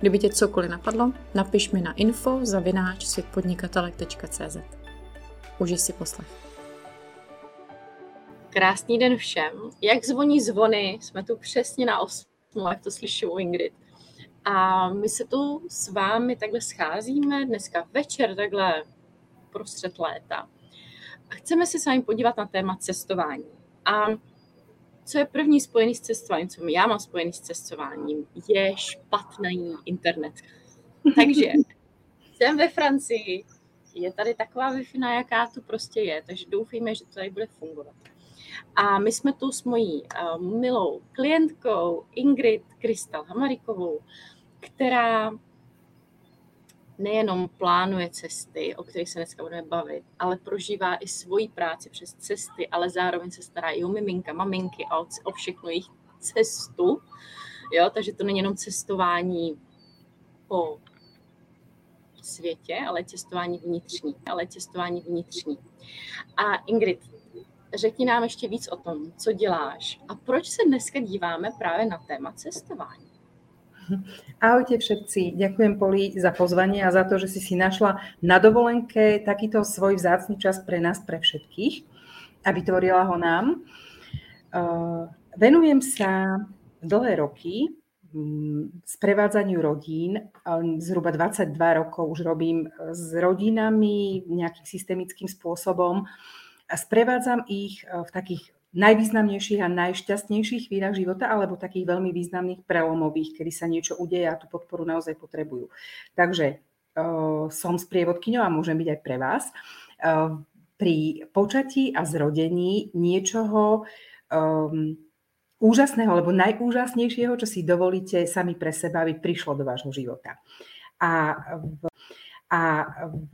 Kdyby tě cokoliv napadlo, napiš mi na info zavináč světpodnikatelek.cz. Užij si poslech. Krásný den všem. Jak zvoní zvony, jsme tu přesně na 8, jak to slyším u Ingrid. A my se tu s vámi takhle scházíme dneska večer, takhle prostřed léta. A chceme se s vámi podívat na téma cestování. A co je první spojený s cestováním, co já mám spojený s cestováním, je špatný internet. Takže jsem ve Francii, je tady taková wi jaká tu prostě je, takže doufejme, že to tady bude fungovat. A my jsme tu s mojí uh, milou klientkou Ingrid Kristal Hamarikovou, která nejenom plánuje cesty, o kterých se dneska budeme bavit, ale prožívá i svoji práci přes cesty, ale zároveň se stará i o miminka, maminky a o všechno jejich cestu. Jo, takže to není jenom cestování po světě, ale cestování vnitřní, ale cestování vnitřní. A Ingrid, řekni nám ještě víc o tom, co děláš a proč se dneska díváme právě na téma cestování. Ahojte všetci, ďakujem Poli za pozvanie a za to, že si si našla na dovolenke takýto svoj vzácný čas pre nás, pre všetkých a vytvorila ho nám. Venujem sa dlhé roky mm, sprevádzaniu rodín. Zhruba 22 rokov už robím s rodinami nejakým systemickým spôsobom a sprevádzam ich v takých najvýznamnejších a najšťastnejších chvíľach života alebo takých veľmi významných prelomových, kedy sa niečo udeje a tú podporu naozaj potrebujú. Takže uh, som sprievodkyňou a môžem byť aj pre vás. Uh, pri počatí a zrodení niečoho um, úžasného alebo najúžasnejšieho, čo si dovolíte sami pre seba, aby prišlo do vášho života. A v a v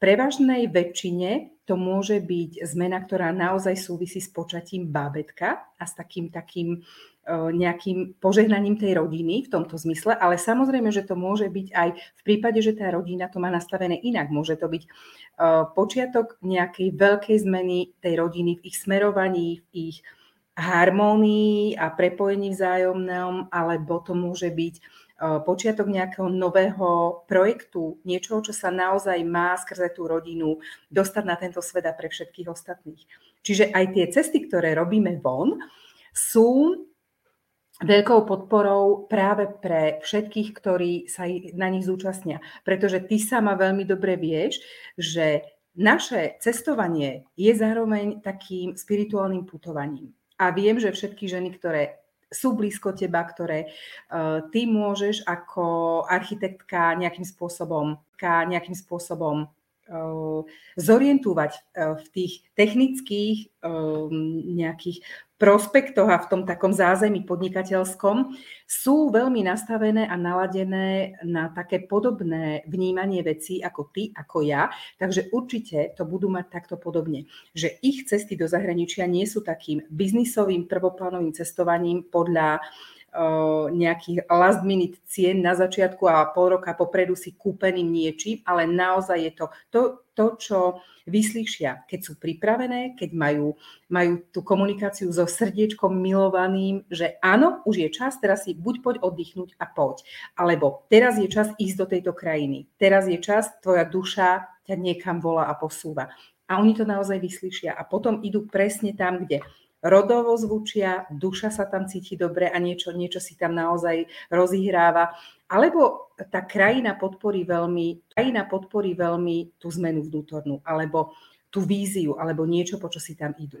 prevažnej väčšine to môže byť zmena, ktorá naozaj súvisí s počatím bábetka a s takým takým e, nejakým požehnaním tej rodiny v tomto zmysle, ale samozrejme, že to môže byť aj v prípade, že tá rodina to má nastavené inak. Môže to byť e, počiatok nejakej veľkej zmeny tej rodiny v ich smerovaní, v ich harmónii a prepojení vzájomnom, alebo to môže byť počiatok nejakého nového projektu, niečoho, čo sa naozaj má skrze tú rodinu dostať na tento svet a pre všetkých ostatných. Čiže aj tie cesty, ktoré robíme von, sú veľkou podporou práve pre všetkých, ktorí sa na nich zúčastnia. Pretože ty sama veľmi dobre vieš, že naše cestovanie je zároveň takým spirituálnym putovaním. A viem, že všetky ženy, ktoré sú blízko teba, ktoré uh, ty môžeš ako architektka nejakým spôsobom, nejakým spôsobom uh, zorientovať uh, v tých technických nejakých prospektoch a v tom takom zázemí podnikateľskom sú veľmi nastavené a naladené na také podobné vnímanie vecí ako ty, ako ja. Takže určite to budú mať takto podobne. Že ich cesty do zahraničia nie sú takým biznisovým prvoplánovým cestovaním podľa nejakých last minute cien na začiatku a pol roka popredu si kúpeným niečím, ale naozaj je to to, to čo vyslíšia, keď sú pripravené, keď majú, majú tú komunikáciu so srdiečkom milovaným, že áno, už je čas, teraz si buď poď oddychnúť a poď. Alebo teraz je čas ísť do tejto krajiny. Teraz je čas, tvoja duša ťa niekam volá a posúva. A oni to naozaj vyslíšia a potom idú presne tam, kde rodovo zvučia, duša sa tam cíti dobre a niečo, niečo si tam naozaj rozihráva. Alebo tá krajina podporí veľmi, krajina podporí veľmi tú zmenu vnútornú, alebo tú víziu, alebo niečo, po čo si tam idú.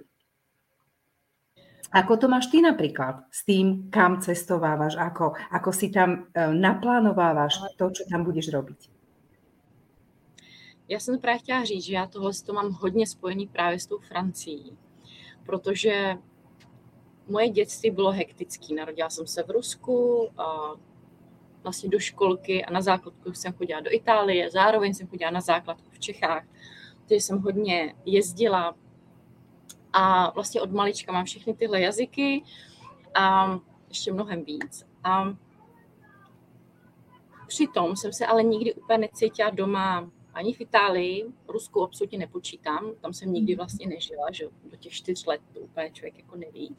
Ako to máš ty napríklad s tým, kam cestovávaš, ako, ako si tam e, naplánovávaš to, čo tam budeš robiť? Já jsem právě chtěla říct, že já to mám hodně spojený právě s tou Francií protože moje dětství bylo hektické. Narodila jsem se v Rusku, a vlastně do školky a na základku jsem chodila do Itálie, zároveň jsem chodila na základku v Čechách, takže jsem hodně jezdila a vlastně od malička mám všechny tyhle jazyky a ještě mnohem víc. A přitom jsem se ale nikdy úplně necítila doma ani v Itálii, Rusku absolutně nepočítám, tam jsem nikdy mhm. vlastně nežila, že do těch čtyř let to úplně člověk jako neví.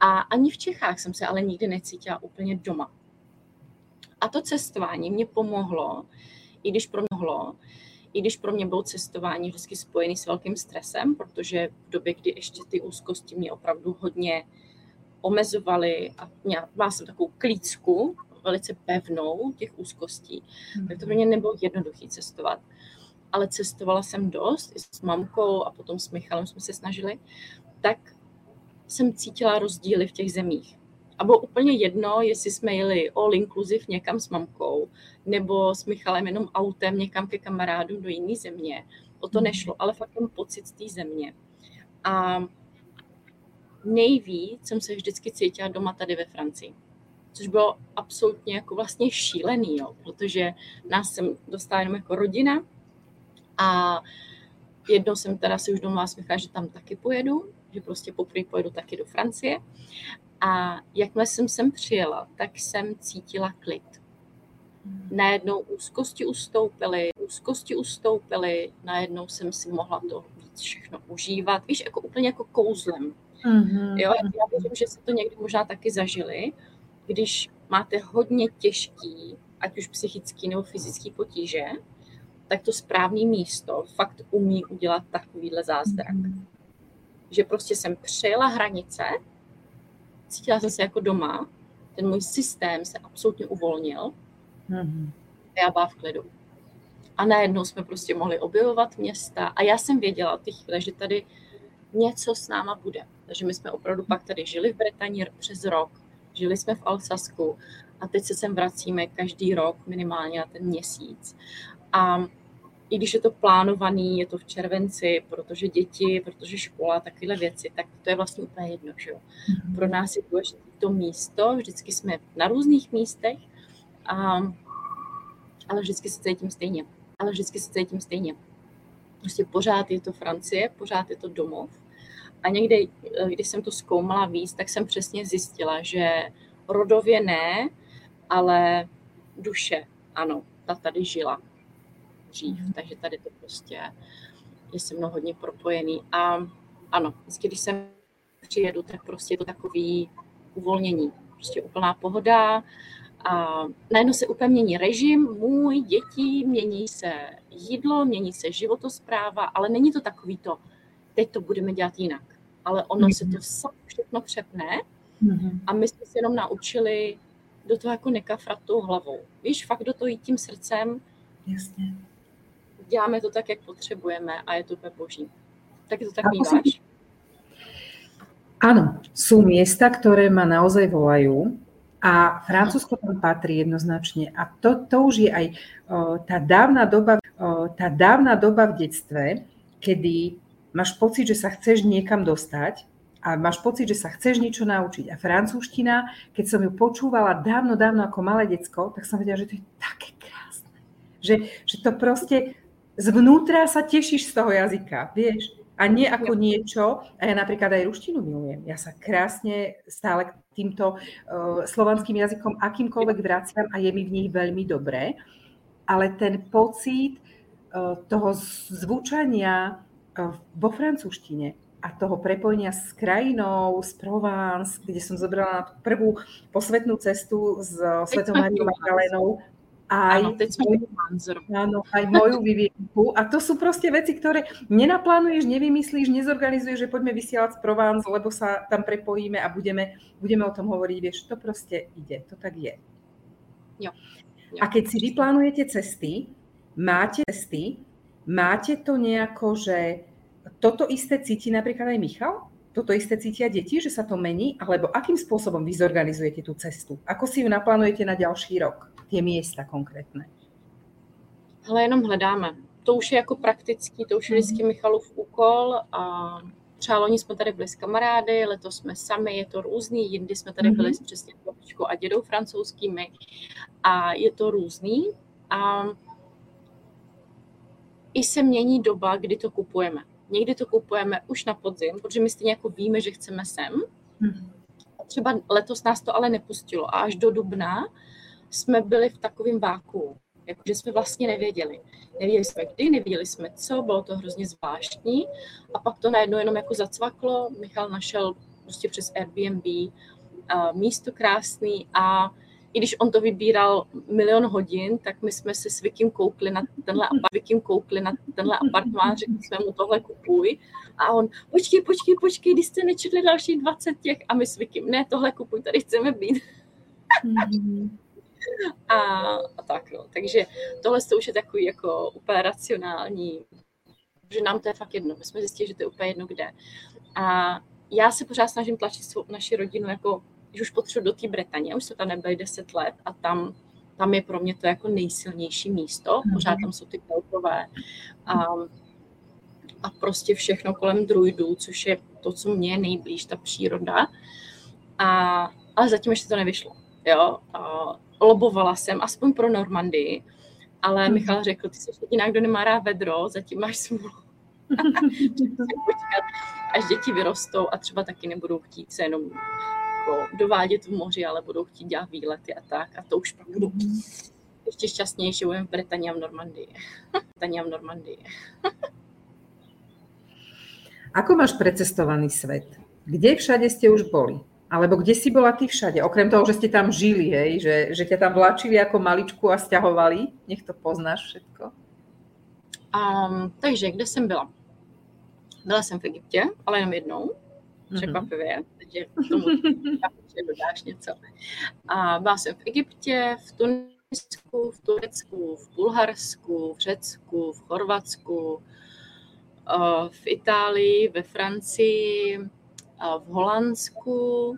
A ani v Čechách jsem se ale nikdy necítila úplně doma. A to cestování mě pomohlo, i když pomohlo, i když pro mě bylo cestování vždycky spojené s velkým stresem, protože v době, kdy ještě ty úzkosti mě opravdu hodně omezovaly a měla, má jsem takovou klícku, velice pevnou těch úzkostí, mm. tak to pro mě nebylo jednoduché cestovat. Ale cestovala jsem dost i s mamkou a potom s Michalem jsme se snažili, tak jsem cítila rozdíly v těch zemích. A bylo úplně jedno, jestli jsme jeli all inclusive někam s mamkou, nebo s Michalem jenom autem někam ke kamarádům do jiné země. O to mhm. nešlo, ale fakt ten pocit z té země. A nejvíc jsem se vždycky cítila doma tady ve Francii. Což bylo absolutně jako vlastně šílený, jo, protože nás jsem dostala jenom jako rodina a jednou jsem teda si už domluvila s že tam taky pojedu, že prostě poprvé pojedu taky do Francie. A jakmile jsem sem přijela, tak jsem cítila klid. Hmm. Najednou úzkosti ustoupily, úzkosti ustoupily, najednou jsem si mohla to víc všechno užívat. Víš, jako úplně jako kouzlem. Mm-hmm. Jo, já věřím, že se to někdy možná taky zažili, když máte hodně těžký, ať už psychický nebo fyzický potíže, tak to správné místo fakt umí udělat takovýhle zázrak. Že prostě jsem přejela hranice, cítila jsem se jako doma, ten můj systém se absolutně uvolnil mm-hmm. a já byla v klidu. A najednou jsme prostě mohli objevovat města a já jsem věděla ty chvíle, že tady něco s náma bude. Takže my jsme opravdu pak tady žili v Británii přes rok, žili jsme v Alsasku a teď se sem vracíme každý rok minimálně na ten měsíc. A i když je to plánovaný, je to v červenci, protože děti, protože škola, takovéhle věci, tak to je vlastně úplně jedno. Že jo? Mm-hmm. Pro nás je důležité to místo, vždycky jsme na různých místech, a, ale vždycky se cítím stejně. Ale vždycky se cítím stejně. Prostě pořád je to Francie, pořád je to domov. A někde, když jsem to zkoumala víc, tak jsem přesně zjistila, že rodově ne, ale duše, ano, ta tady žila dřív, mm. takže tady to prostě je se mnou hodně propojený. A ano, vždycky, když jsem přijedu, tak prostě je to takový uvolnění, prostě úplná pohoda. A najednou se úplně mění režim můj, dětí, mění se jídlo, mění se životospráva, ale není to takový to, teď to budeme dělat jinak. Ale ono mm-hmm. se to všechno přepne mm-hmm. a my jsme se jenom naučili do toho jako nekafrat tou hlavou. Víš, fakt do toho jít tím srdcem. Jasně děláme to tak, jak potřebujeme a je to úplně boží. Tak to tak vnímáš? Áno, sú miesta, ktoré ma naozaj volajú a Francúzsko tam patrí jednoznačne. A to, to už je aj o, tá, dávna doba, o, tá dávna doba v detstve, kedy máš pocit, že sa chceš niekam dostať a máš pocit, že sa chceš niečo naučiť. A francúzština, keď som ju počúvala dávno, dávno ako malé decko, tak som vedela, že to je také krásne. Že, že to proste zvnútra sa tešíš z toho jazyka, vieš. A nie ako niečo, a ja napríklad aj ruštinu milujem. Ja sa krásne stále k týmto uh, slovanským jazykom akýmkoľvek vraciam a je mi v nich veľmi dobré. Ale ten pocit uh, toho zvučania vo francúzštine a toho prepojenia s krajinou, z Provence, kde som zobrala na prvú posvetnú cestu s Svetou Mariou Magdalénou, aj, áno, teď moju, áno, aj moju vyvienku. A to sú proste veci, ktoré nenaplánuješ, nevymyslíš, nezorganizuješ, že poďme vysielať z Provence, lebo sa tam prepojíme a budeme, budeme o tom hovoriť. Vieš, to proste ide, to tak je. Jo. Jo. A keď si vyplánujete cesty, máte cesty, máte to nejako, že toto isté cíti napríklad aj Michal? Toto isté cítia deti, že sa to mení? Alebo akým spôsobom vy zorganizujete tú cestu? Ako si ju naplánujete na ďalší rok? Tie miesta konkrétne. Ale jenom hledáme. To už je jako praktický, to už je vždycky mhm. Michalův úkol a třeba loni jsme tady byli s kamarády, letos jsme sami, je to různý, jindy jsme tady byli mm-hmm. přesně s babičkou a dědou francouzskými a je to různý. A i se mění doba, kdy to kupujeme. Někdy to kupujeme už na podzim, protože my stejně jako víme, že chceme sem. Mm-hmm. Třeba letos nás to ale nepustilo a až do dubna jsme byli v takovém váku, jakože jsme vlastně nevěděli. Nevěděli jsme kdy, nevěděli jsme co, bylo to hrozně zvláštní a pak to najednou jenom jako zacvaklo. Michal našel prostě přes Airbnb místo krásný a i když on to vybíral milion hodin, tak my jsme se s Vikym koukli na tenhle, Vikym koukli na tenhle apartmán, řekli jsme mu tohle kupuj. A on, počkej, počkej, počkej, když jste nečetli dalších 20 těch a my s Vikym, ne, tohle kupuj, tady chceme být. Mm-hmm. a, a tak no. Takže tohle to už je takový jako úplně racionální, že nám to je fakt jedno. My jsme zjistili, že to je úplně jedno kde. A já se pořád snažím tlačit svou, naši rodinu jako když už potřebuji do té Bretaně, už jsme tam nebyli 10 let a tam, tam je pro mě to jako nejsilnější místo, mhm. pořád tam jsou ty keltové a, a prostě všechno kolem druidů, což je to, co mě je nejblíž, ta příroda. A, ale zatím ještě to nevyšlo. Jo? A lobovala jsem, aspoň pro Normandii, ale mhm. Michal řekl, ty jsi jediná, kdo nemá rád vedro, zatím máš smůlu. až děti vyrostou a třeba taky nebudou chtít se jenom jako dovádět v moři, ale budou chtít dělat výlety a tak. A to už pak budu ještě šťastnější, budeme v Británii a v Normandii. Británii a v Normandii. Ako máš precestovaný svet? Kde všade ste už boli? Alebo kde si bola ty všade? Okrem toho, že ste tam žili, hej? Že, že ťa tam vláčili ako maličku a stiahovali? Nech to poznáš všetko. Um, takže kde jsem byla? Byla jsem v Egyptě, ale jenom jednou. Mhm. překvapivě, takže tomu dodáš něco. A byla jsem v Egyptě, v Tunisku, v Turecku, v Bulharsku, v Řecku, v Chorvatsku, eh, v Itálii, ve Francii, v Holandsku,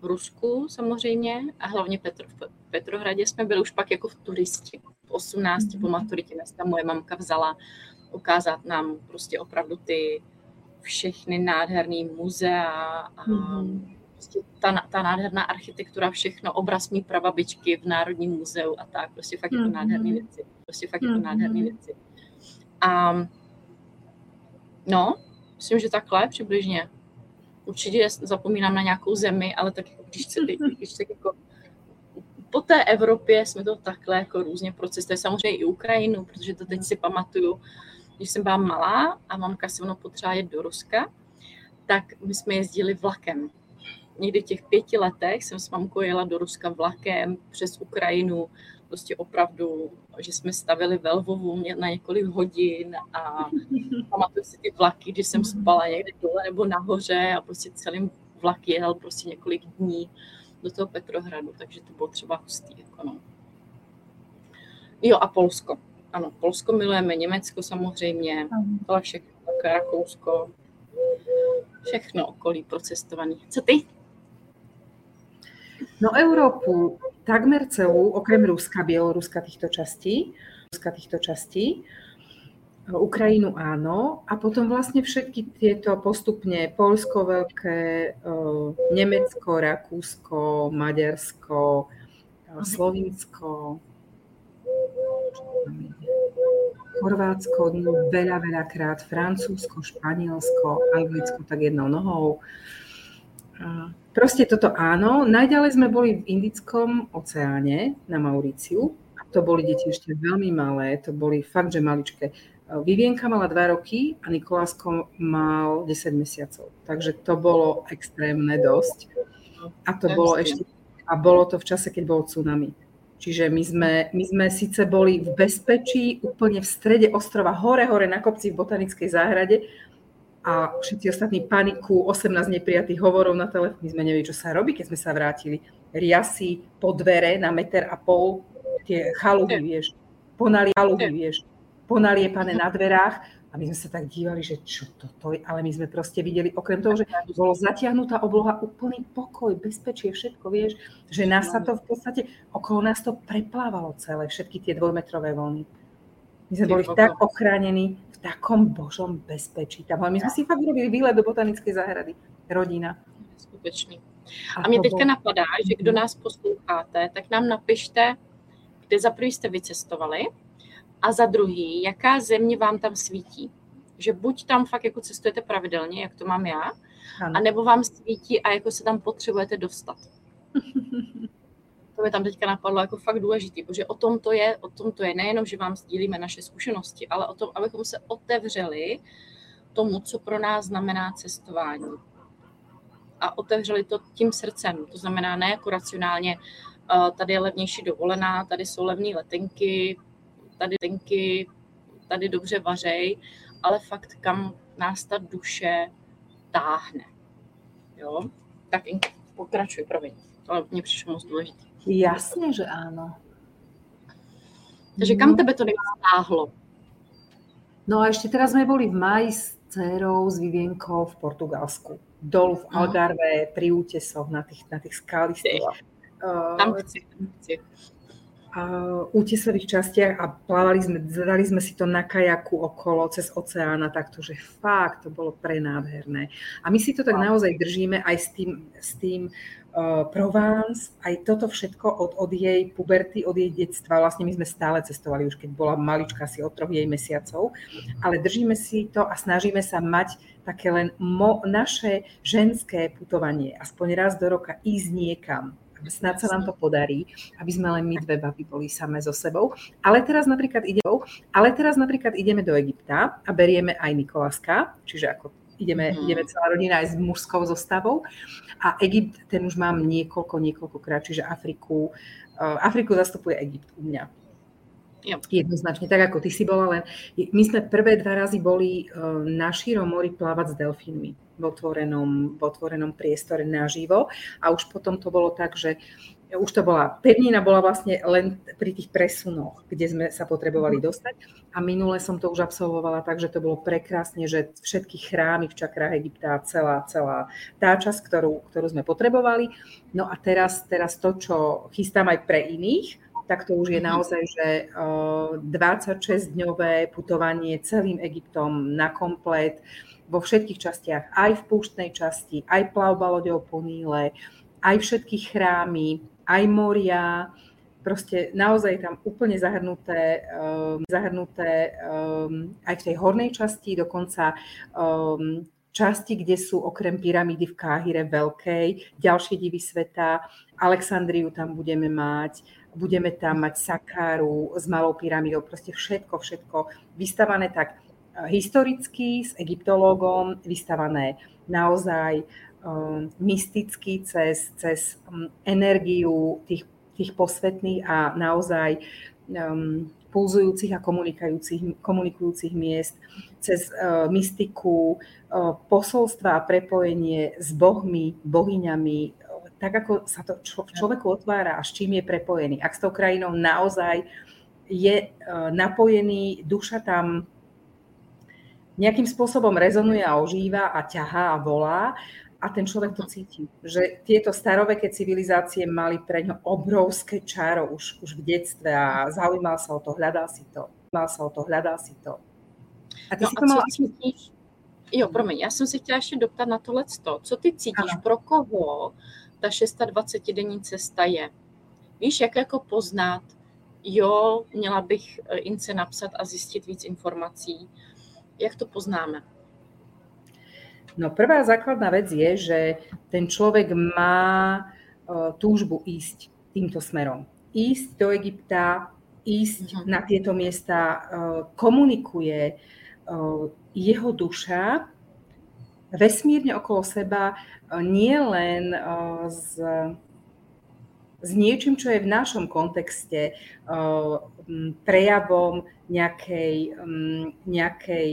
v Rusku samozřejmě a hlavně Petro, v Petrohradě jsme byli už pak jako v turisti. V 18 po maturitě nás tam moje mamka vzala ukázat nám prostě opravdu ty všechny nádherné muzea a mm-hmm. prostě ta, ta nádherná architektura, všechno, obraz mý prababičky v Národním muzeu a tak, prostě fakt mm-hmm. je to nádherný věci. Prostě fakt mm-hmm. je to nádherný věci. A no, myslím, že takhle přibližně. Určitě zapomínám na nějakou zemi, ale tak jako když, se, když tak jako po té Evropě jsme to takhle jako různě procestovali. Samozřejmě i Ukrajinu, protože to teď si pamatuju, když jsem byla malá a mamka se mnou potřeba jet do Ruska, tak my jsme jezdili vlakem. Někdy v těch pěti letech jsem s mamkou jela do Ruska vlakem přes Ukrajinu, prostě opravdu, že jsme stavili ve Lvovu na několik hodin a pamatuju si ty vlaky, když jsem spala někde dole nebo nahoře a prostě celým vlak jel prostě několik dní do toho Petrohradu, takže to bylo třeba hustý. Jako no. Jo a Polsko ano, Polsko milujeme, Německo samozřejmě, ale všechno, také Rakousko, všechno okolí procestovaný. Co ty? No Európu takmer celú, okrem Ruska, Bieloruska týchto častí, Ruska týchto častí, Ukrajinu áno, a potom vlastne všetky tieto postupne Polsko veľké, Nemecko, Rakúsko, Maďarsko, Slovinsko, Chorvátsko veľa, veľa krát, Francúzsko, Španielsko, Anglicko tak jednou nohou. Proste toto áno. Najďalej sme boli v Indickom oceáne na Mauriciu. To boli deti ešte veľmi malé, to boli fakt, že maličké. Vivienka mala 2 roky a Nikolásko mal 10 mesiacov. Takže to bolo extrémne dosť. A to bolo ešte a bolo to v čase, keď bol tsunami. Čiže my sme, my sme síce boli v bezpečí, úplne v strede ostrova, hore, hore na kopci v botanickej záhrade. A všetci ostatní paniku, 18 neprijatých hovorov na telefón, my sme nevedeli, čo sa robí, keď sme sa vrátili. Riasy po dvere na meter a pol, tie chaluby, vieš, ponali chaluby, vieš, ponaliepané na dverách a my sme sa tak dívali, že čo toto je, ale my sme proste videli, okrem toho, že bolo zatiahnutá obloha, úplný pokoj, bezpečie, všetko, vieš, že nás sa to v podstate, okolo nás to preplávalo celé, všetky tie dvojmetrové vlny. My sme boli tak ochránení, v takom božom bezpečí. Tam, my sme si fakt robili výlet do botanickej záhrady. Rodina. Skutečný. A, a mě teďka napadá, že kdo nás posloucháte, tak nám napište, kde za prvý jste vycestovali a za druhý, jaká země vám tam svítí. Že buď tam fakt jako cestujete pravidelně, jak to mám já, ano. a nebo vám svítí a jako se tam potřebujete dostat. to mi tam teďka napadlo jako fakt důležitý, protože o tom to je, o tom to je nejenom, že vám sdílíme naše zkušenosti, ale o tom, abychom se otevřeli tomu, co pro nás znamená cestování. A otevřeli to tím srdcem, to znamená ne jako racionálně, tady je levnější dovolená, tady jsou levné letenky, tady letenky, tady dobře vařej, ale fakt kam nás ta duše táhne. Jo? Tak pokračuj, promiň. Ale mně přišlo moc důležité. Jasně, že ano. Takže kam no. tebe to stáhlo? No a ešte teraz sme boli v maji s dcerou, s Vivienkou v Portugalsku. Dolu v Algarve, pri útesoch, na tých, na tých skalistoch. Tam chci, tam chci útesových častiach a plávali sme, dali sme si to na kajaku okolo, cez oceán a takto, že fakt to bolo prenádherné. A my si to tak naozaj držíme aj s tým, s tým uh, Provence, aj toto všetko od, od jej puberty, od jej detstva. Vlastne my sme stále cestovali, už keď bola malička, asi od troch jej mesiacov, ale držíme si to a snažíme sa mať také len mo, naše ženské putovanie, aspoň raz do roka ísť niekam snad sa nám to podarí, aby sme len my dve baby boli samé so sebou. Ale teraz napríklad ideme, ale teraz napríklad ideme do Egypta a berieme aj Nikolaska, čiže ako ideme, mm. ideme celá rodina aj s mužskou zostavou. A Egypt, ten už mám niekoľko, niekoľkokrát, čiže Afriku, uh, Afriku zastupuje Egypt u mňa. Jo. Jednoznačne, tak ako ty si bola, len my sme prvé dva razy boli uh, na širom mori plávať s delfínmi v otvorenom, v otvorenom priestore naživo a už potom to bolo tak, že už to bola, pevnina bola vlastne len pri tých presunoch, kde sme sa potrebovali mhm. dostať a minule som to už absolvovala tak, že to bolo prekrásne, že všetky chrámy v čakrách Egypta, celá, celá tá časť, ktorú, ktorú sme potrebovali. No a teraz, teraz to, čo chystám aj pre iných, tak to už je mhm. naozaj, že 26-dňové putovanie celým Egyptom na komplet, vo všetkých častiach, aj v púštnej časti, aj plavba loďou po Níle, aj všetky chrámy, aj moria, proste naozaj tam úplne zahrnuté, um, zahrnuté um, aj v tej hornej časti, dokonca um, časti, kde sú okrem pyramídy v Káhire veľkej, ďalšie divy sveta, Alexandriu tam budeme mať, budeme tam mať Sakáru s malou pyramídou, proste všetko, všetko vystavané tak historicky s egyptológom vystavané naozaj um, mysticky cez, cez um, energiu tých, tých posvetných a naozaj um, pulzujúcich a komunikujúcich, komunikujúcich miest, cez uh, mystiku, uh, posolstva a prepojenie s bohmi, bohyňami, tak ako sa to čo, človeku otvára a s čím je prepojený. Ak s tou krajinou naozaj je uh, napojený, duša tam nejakým spôsobom rezonuje a ožíva a ťahá a volá a ten človek to cíti. Že tieto staroveké civilizácie mali pre ňo obrovské čaro už, už v detstve a zaujímal sa o to, hľadal si to. Mal sa o to, hľadal si to. A ty no si to mala... Cítíš? Jo, promiň, já jsem se chtěla ještě doptat na tohle. Co ty cítíš, ano. pro koho ta 26-denní cesta je? Víš, jak jako poznat, jo, měla bych eh, Ince napsat a zjistit víc informací, Jak to poznáme? No prvá základná vec je, že ten človek má e, túžbu ísť týmto smerom. Ísť do Egypta, ísť uh-huh. na tieto miesta, e, komunikuje jeho duša vesmírne okolo seba nie len s, s niečím, čo je v našom kontexte prejavom nejakej, nejakej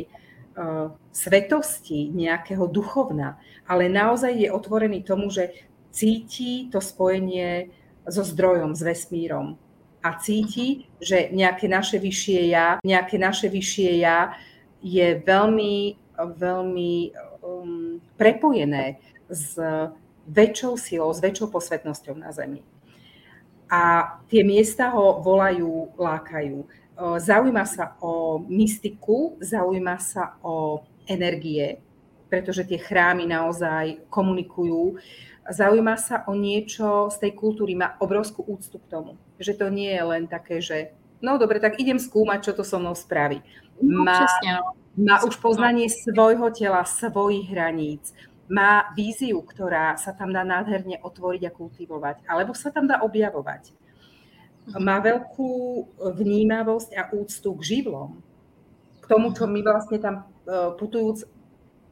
svetosti, nejakého duchovna, ale naozaj je otvorený tomu, že cíti to spojenie so zdrojom, s vesmírom. A cíti, že nejaké naše vyššie ja, nejaké naše vyššie ja je veľmi, veľmi um, prepojené s väčšou silou, s väčšou posvetnosťou na Zemi. A tie miesta ho volajú, lákajú. zaujíma sa o mystiku, zaujíma sa o energie, pretože tie chrámy naozaj komunikujú. Zaujíma sa o niečo z tej kultúry, má obrovskú úctu k tomu. Že to nie je len také, že no dobre, tak idem skúmať, čo to so mnou spraví. No, má, no, má už poznanie svojho tela, svojich hraníc, má víziu, ktorá sa tam dá nádherne otvoriť a kultivovať, alebo sa tam dá objavovať má veľkú vnímavosť a úctu k živlom. K tomu, čo my vlastne tam e, putujúc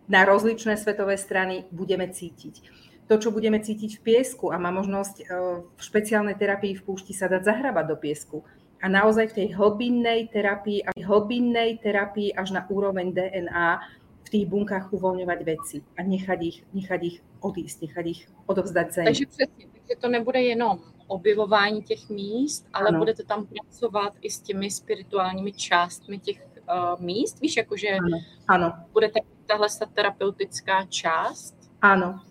na rozličné svetové strany budeme cítiť. To, čo budeme cítiť v piesku a má možnosť e, v špeciálnej terapii v púšti sa dať zahrabať do piesku. A naozaj v tej hlbinnej terapii, a hlbinnej terapii až na úroveň DNA v tých bunkách uvoľňovať veci a nechať ich, nechať ich odísť, nechať ich odovzdať zemi. Takže přesně, takže to nebude jenom objevování těch míst, ale ano. budete tam pracovat i s těmi spirituálními částmi těch uh, míst, víš, jakože ano. ano. bude tahle terapeutická část? Áno,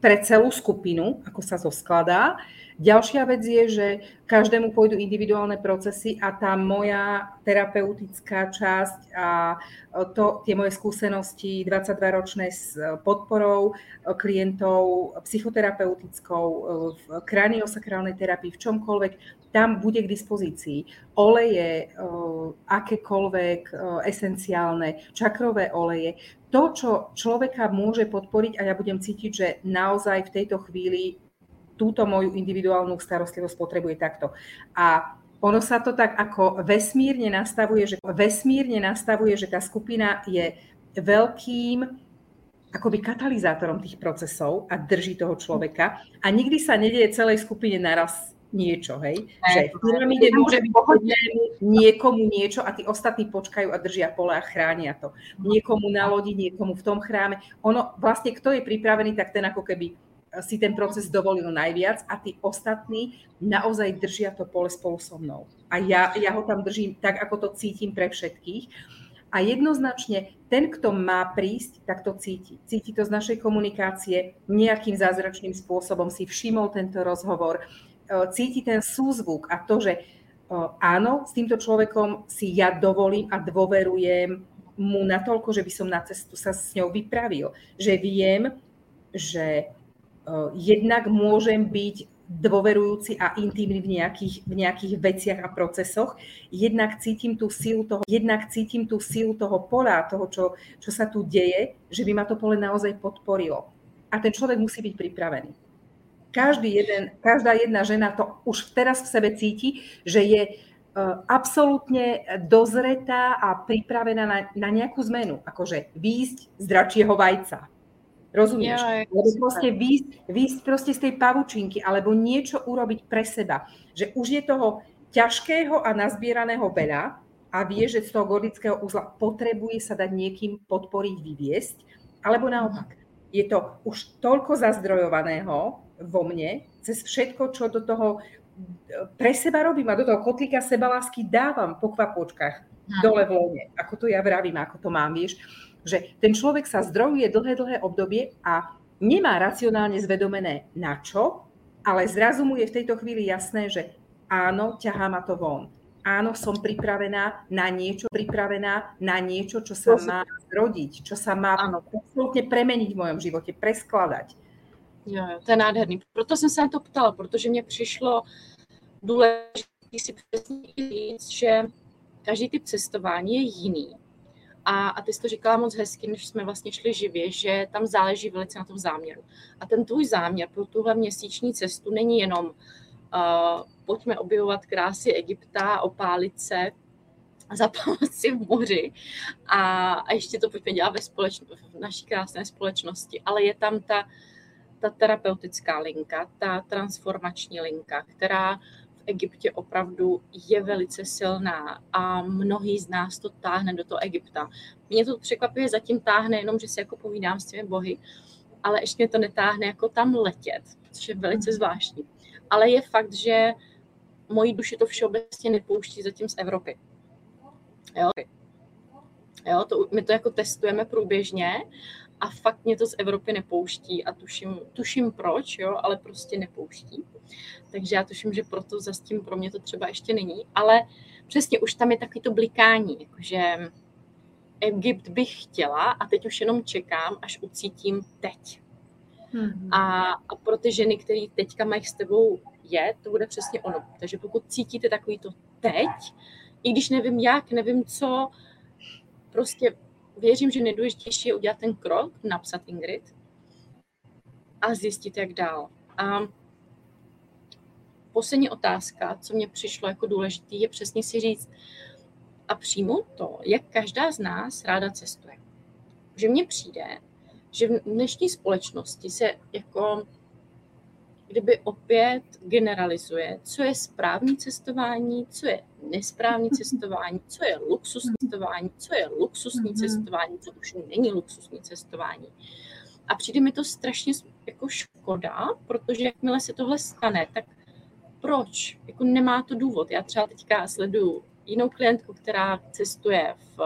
pre celú skupinu, ako sa zoskladá. Ďalšia vec je, že každému pôjdu individuálne procesy a tá moja terapeutická časť a to, tie moje skúsenosti 22-ročné s podporou klientov psychoterapeutickou v kraniosakrálnej terapii, v čomkoľvek, tam bude k dispozícii. Oleje, akékoľvek esenciálne, čakrové oleje, to, čo človeka môže podporiť a ja budem cítiť, že naozaj v tejto chvíli túto moju individuálnu starostlivosť potrebuje takto. A ono sa to tak ako vesmírne nastavuje, že vesmírne nastavuje, že tá skupina je veľkým akoby katalizátorom tých procesov a drží toho človeka a nikdy sa nedieje celej skupine naraz niečo, hej? Že v pyramíde môže byť niekomu niečo a tí ostatní počkajú a držia pole a chránia to. Niekomu na lodi, niekomu v tom chráme. Ono, vlastne kto je pripravený, tak ten ako keby si ten proces dovolil najviac a tí ostatní naozaj držia to pole spolu so mnou. A ja, ja ho tam držím tak, ako to cítim pre všetkých. A jednoznačne ten, kto má prísť, tak to cíti. Cíti to z našej komunikácie, nejakým zázračným spôsobom si všimol tento rozhovor, cíti ten súzvuk a to, že e, áno, s týmto človekom si ja dovolím a dôverujem mu natoľko, že by som na cestu sa s ňou vypravil. Že viem, že Eh, jednak môžem byť dôverujúci a intimný v nejakých, v nejakých veciach a procesoch. Jednak cítim tú silu toho, jednak cítim tú silu toho pola, toho, čo, čo sa tu deje, že by ma to pole naozaj podporilo. A ten človek musí byť pripravený. Každý jeden, každá jedna žena to už teraz v sebe cíti, že je eh, absolútne dozretá a pripravená na, na nejakú zmenu. Akože výjsť z dračieho vajca Rozumieš? Ja, Lebo proste výjsť, výjsť proste z tej pavučinky alebo niečo urobiť pre seba. Že už je toho ťažkého a nazbieraného veľa a vie, že z toho gordického uzla potrebuje sa dať niekým podporiť, vyviesť, alebo naopak. Je to už toľko zazdrojovaného vo mne, cez všetko, čo do toho pre seba robím a do toho kotlíka sebalásky dávam po kvapočkách dole v lone, ako to ja vravím, ako to mám, vieš že ten človek sa zdrojuje dlhé, dlhé obdobie a nemá racionálne zvedomené na čo, ale zrazu mu je v tejto chvíli jasné, že áno, ťahá ma to von. Áno, som pripravená na niečo, pripravená na niečo, čo sa má zrodiť, čo sa má absolútne premeniť v mojom živote, preskladať. Jo, jo, to je nádherný. Proto jsem se na to ptala, protože mně přišlo důležité si přesně říct, že každý typ cestování je jiný. A, a ty jsi to říkala moc hezky, než jsme vlastně šli živě, že tam záleží velice na tom záměru. A ten tvůj záměr pro tuhle měsíční cestu není jenom uh, pojďme objevovat krásy Egypta, opálit se, zapálit si v moři a, a ještě to pojďme dělat ve společno, v naší krásné společnosti, ale je tam ta, ta terapeutická linka, ta transformační linka, která Egyptě opravdu je velice silná a mnohý z nás to táhne do toho Egypta. Mě to překvapuje, zatím táhne jenom, že si jako povídám s těmi bohy, ale ještě mě to netáhne jako tam letět, což je velice zvláštní. Ale je fakt, že moji duši to všeobecně nepouští zatím z Evropy. Jo, jo to, my to jako testujeme průběžně a fakt mě to z Evropy nepouští a tuším, tuším proč, jo, ale prostě nepouští. Takže já tuším, že proto za tím pro mě to třeba ještě není, ale přesně už tam je takový to blikání, jakože Egypt bych chtěla a teď už jenom čekám, až ucítím teď. Hmm. A, a pro ty ženy, které teďka mají s tebou je, to bude přesně ono. Takže pokud cítíte takový to teď, i když nevím jak, nevím co, prostě věřím, že nejdůležitější je udělat ten krok, napsat Ingrid a zjistit, jak dál. A poslední otázka, co mě přišlo jako důležitý, je přesně si říct a přijmout to, jak každá z nás ráda cestuje. Že mně přijde, že v dnešní společnosti se jako kdyby opět generalizuje, co je správní cestování, co je nesprávní cestování, co je luxusní cestování, co je luxusní mhm. cestování, co už není luxusní cestování. A přijde mi to strašně jako škoda, protože jakmile se tohle stane, tak proč? Jako nemá to důvod. Já třeba teďka sleduju jinou klientku, která cestuje v,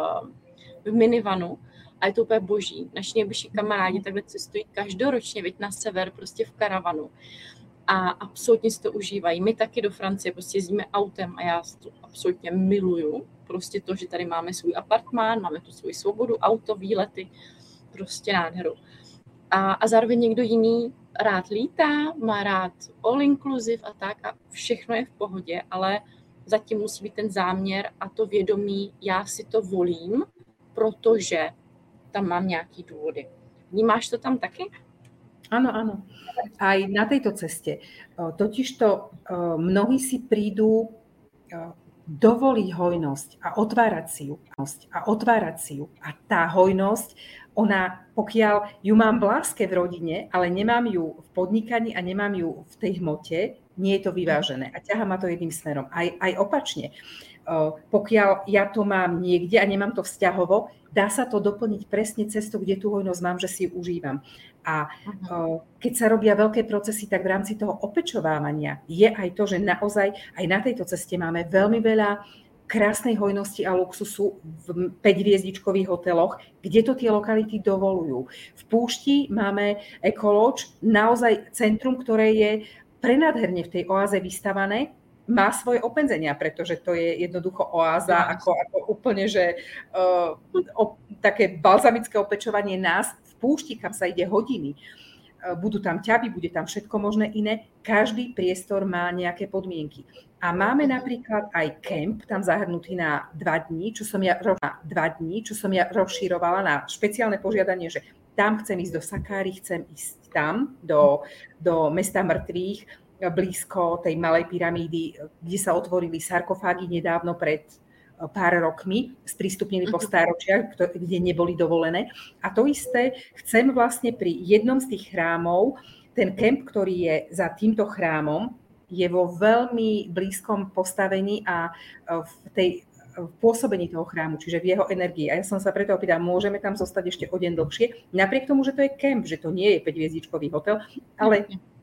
v minivanu a je to úplně boží. Naši nejbližší kamarádi takhle cestují každoročně, veď na sever, prostě v karavanu a absolutně si to užívají. My taky do Francie prostě jezdíme autem a já to absolutně miluju. Prostě to, že tady máme svůj apartmán, máme tu svoji svobodu, auto, výlety, prostě nádheru. A, a zároveň někdo jiný rád lítá, má rád all inclusive a tak a všechno je v pohodě, ale zatím musí být ten záměr a to vědomí, já si to volím, protože tam mám nějaký důvody. Vnímáš to tam taky? Áno, áno. Aj na tejto ceste. Totižto mnohí si prídu dovoliť hojnosť a otvárať si ju. A otvárať si ju. A tá hojnosť, ona, pokiaľ ju mám v láske v rodine, ale nemám ju v podnikaní a nemám ju v tej hmote, nie je to vyvážené. A ťaha ma to jedným smerom. Aj, aj opačne. Pokiaľ ja to mám niekde a nemám to vzťahovo, dá sa to doplniť presne cestou, kde tú hojnosť mám, že si ju užívam. A keď sa robia veľké procesy, tak v rámci toho opečovávania je aj to, že naozaj aj na tejto ceste máme veľmi veľa krásnej hojnosti a luxusu v 5-hviezdičkových hoteloch, kde to tie lokality dovolujú. V púšti máme ekoloč, naozaj centrum, ktoré je prenádherne v tej oáze vystavané, má svoje openzenia, pretože to je jednoducho oáza, ako, ako úplne, že uh, o, také balzamické opečovanie nás v púšti, kam sa ide hodiny. Uh, budú tam ťavy, bude tam všetko možné iné. Každý priestor má nejaké podmienky. A máme napríklad aj kemp, tam zahrnutý na dva dní, čo som ja, dva dní, čo som ja rozširovala na špeciálne požiadanie, že tam chcem ísť do Sakári, chcem ísť tam, do, do mesta mŕtvych, blízko tej malej pyramídy, kde sa otvorili sarkofágy nedávno pred eh, pár rokmi, sprístupnení po mhm. stáročiach, kde neboli dovolené. A to isté chcem vlastne pri jednom z tých chrámov, ten kemp, ktorý je za týmto chrámom, je vo veľmi blízkom postavení a eh, v tej v pôsobení toho chrámu, čiže v jeho energii. A ja som sa preto opýtala, môžeme tam zostať ešte o deň dlhšie, napriek tomu, že to je kemp, že to nie je 5 hotel, ale mhm.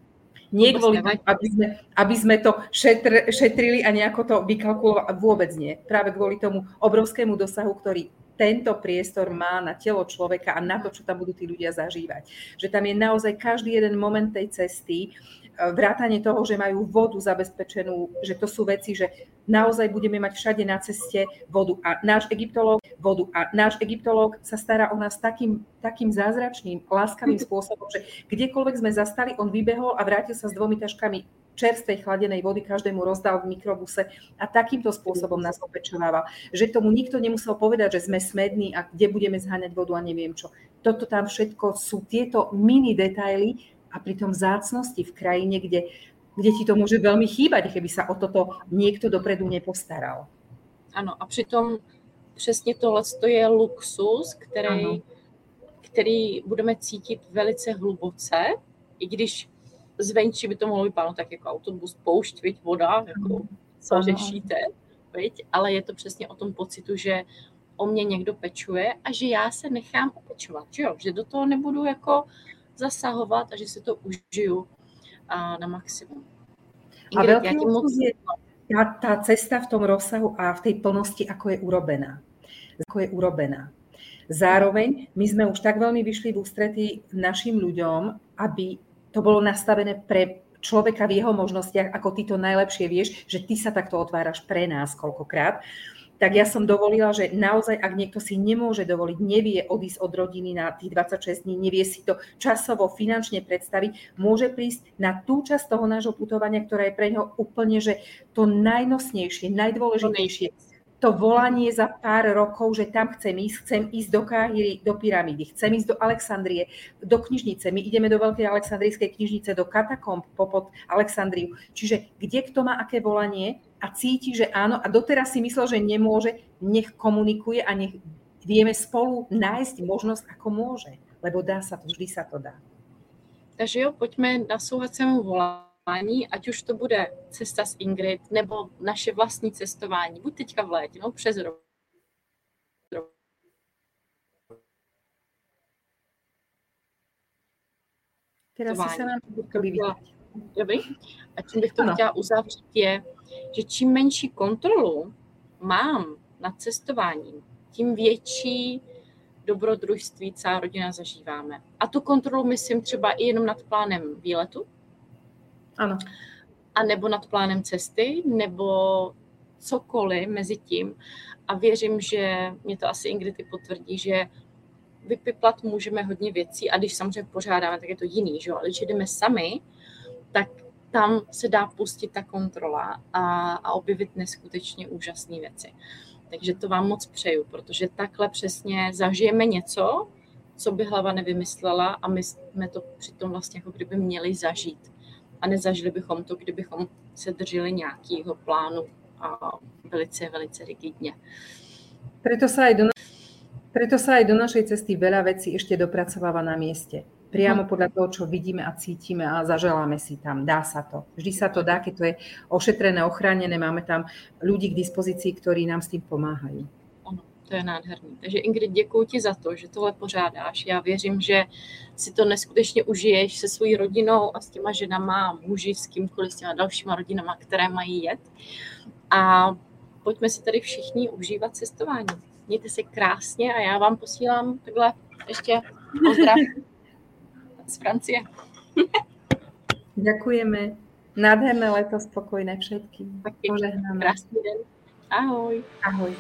Nie kvôli tomu, aby sme, aby sme to šetr, šetrili a nejako to vykalkulovali. Vôbec nie. Práve kvôli tomu obrovskému dosahu, ktorý tento priestor má na telo človeka a na to, čo tam budú tí ľudia zažívať. Že tam je naozaj každý jeden moment tej cesty, vrátanie toho, že majú vodu zabezpečenú, že to sú veci, že naozaj budeme mať všade na ceste vodu. A náš egyptológ, vodu. A náš egyptológ sa stará o nás takým, takým zázračným, láskavým spôsobom, že kdekoľvek sme zastali, on vybehol a vrátil sa s dvomi taškami čerstvej chladenej vody každému rozdal v mikrobuse a takýmto spôsobom nás opečováva. Že tomu nikto nemusel povedať, že sme smední a kde budeme zháňať vodu a neviem čo. Toto tam všetko sú tieto mini detaily, a pritom vzácnosti v krajine, kde, kde ti to môže veľmi chýbať, keby sa o toto niekto dopredu nepostaral. Ano, a přitom přesně tohle je luxus, který, který budeme cítit velice hluboce, i když zvenčí by to mohlo vypadat no, tak jako autobus, poušť, viď, voda, jako co řešíte, viď? ale je to přesně o tom pocitu, že o mě někdo pečuje a že já se nechám opečovat, že jo? že do toho nebudu jako zasahovat a že si to užiju a na maximum. Ingrid, a veľký ja moc... je tá, tá cesta v tom rozsahu a v tej plnosti, ako je urobená. Ako je urobená. Zároveň my sme už tak veľmi vyšli v ústretí našim ľuďom, aby to bolo nastavené pre človeka v jeho možnostiach, ako ty to najlepšie vieš, že ty sa takto otváraš pre nás koľkokrát tak ja som dovolila, že naozaj, ak niekto si nemôže dovoliť, nevie odísť od rodiny na tých 26 dní, nevie si to časovo, finančne predstaviť, môže prísť na tú časť toho nášho putovania, ktorá je pre neho úplne, že to najnosnejšie, najdôležitejšie, to volanie za pár rokov, že tam chcem ísť, chcem ísť do Káhyry, do pyramídy, chcem ísť do Alexandrie, do knižnice. My ideme do Veľkej Alexandrijskej knižnice, do katakomb popod Alexandriu. Čiže kde kto má aké volanie a cíti, že áno, a doteraz si myslel, že nemôže, nech komunikuje a nech vieme spolu nájsť možnosť, ako môže. Lebo dá sa to, vždy sa to dá. Takže jo, pojďme naslouchat svému volání cestování, ať už to bude cesta s Ingrid nebo naše vlastní cestování, buď teďka v létě, no přes rok. Teraz si se nám Dobrý. A čím bych to ano. chtěla uzavřít je, že čím menší kontrolu mám nad cestováním, tím větší dobrodružství celá rodina zažíváme. A tu kontrolu myslím třeba i jenom nad plánem výletu, ano. A nebo nad plánem cesty, nebo cokoliv mezi tím. A věřím, že mě to asi Ingrid potvrdí, že vypiplat můžeme hodně věcí a když samozřejmě pořádáme, tak je to jiný, že? ale když jdeme sami, tak tam se dá pustit ta kontrola a, a objevit neskutečně úžasné věci. Takže to vám moc přeju, protože takhle přesně zažijeme něco, co by hlava nevymyslela a my jsme to přitom vlastně jako kdyby měli zažít a nezažili bychom to, kdybychom se drželi nějakého plánu a velice, velice rigidně. Preto sa aj do, preto sa aj do našej cesty veľa vecí ešte dopracováva na mieste. Priamo hm. podľa toho, čo vidíme a cítime a zaželáme si tam. Dá sa to. Vždy sa to dá, keď to je ošetrené, ochránené. Máme tam ľudí k dispozícii, ktorí nám s tým pomáhajú to je nádherný. Takže Ingrid, děkuji ti za to, že tohle pořádáš. Já věřím, že si to neskutečně užiješ se svojí rodinou a s těma ženama, muži, s kýmkoliv, s těma dalšíma rodinama, které mají jet. A pojďme si tady všichni užívat cestování. Mějte se krásně a já vám posílám takhle ještě pozdrav z Francie. Ďakujeme. Nádherné leto, spokojné všetkým. Krásný den. Ahoj. Ahoj.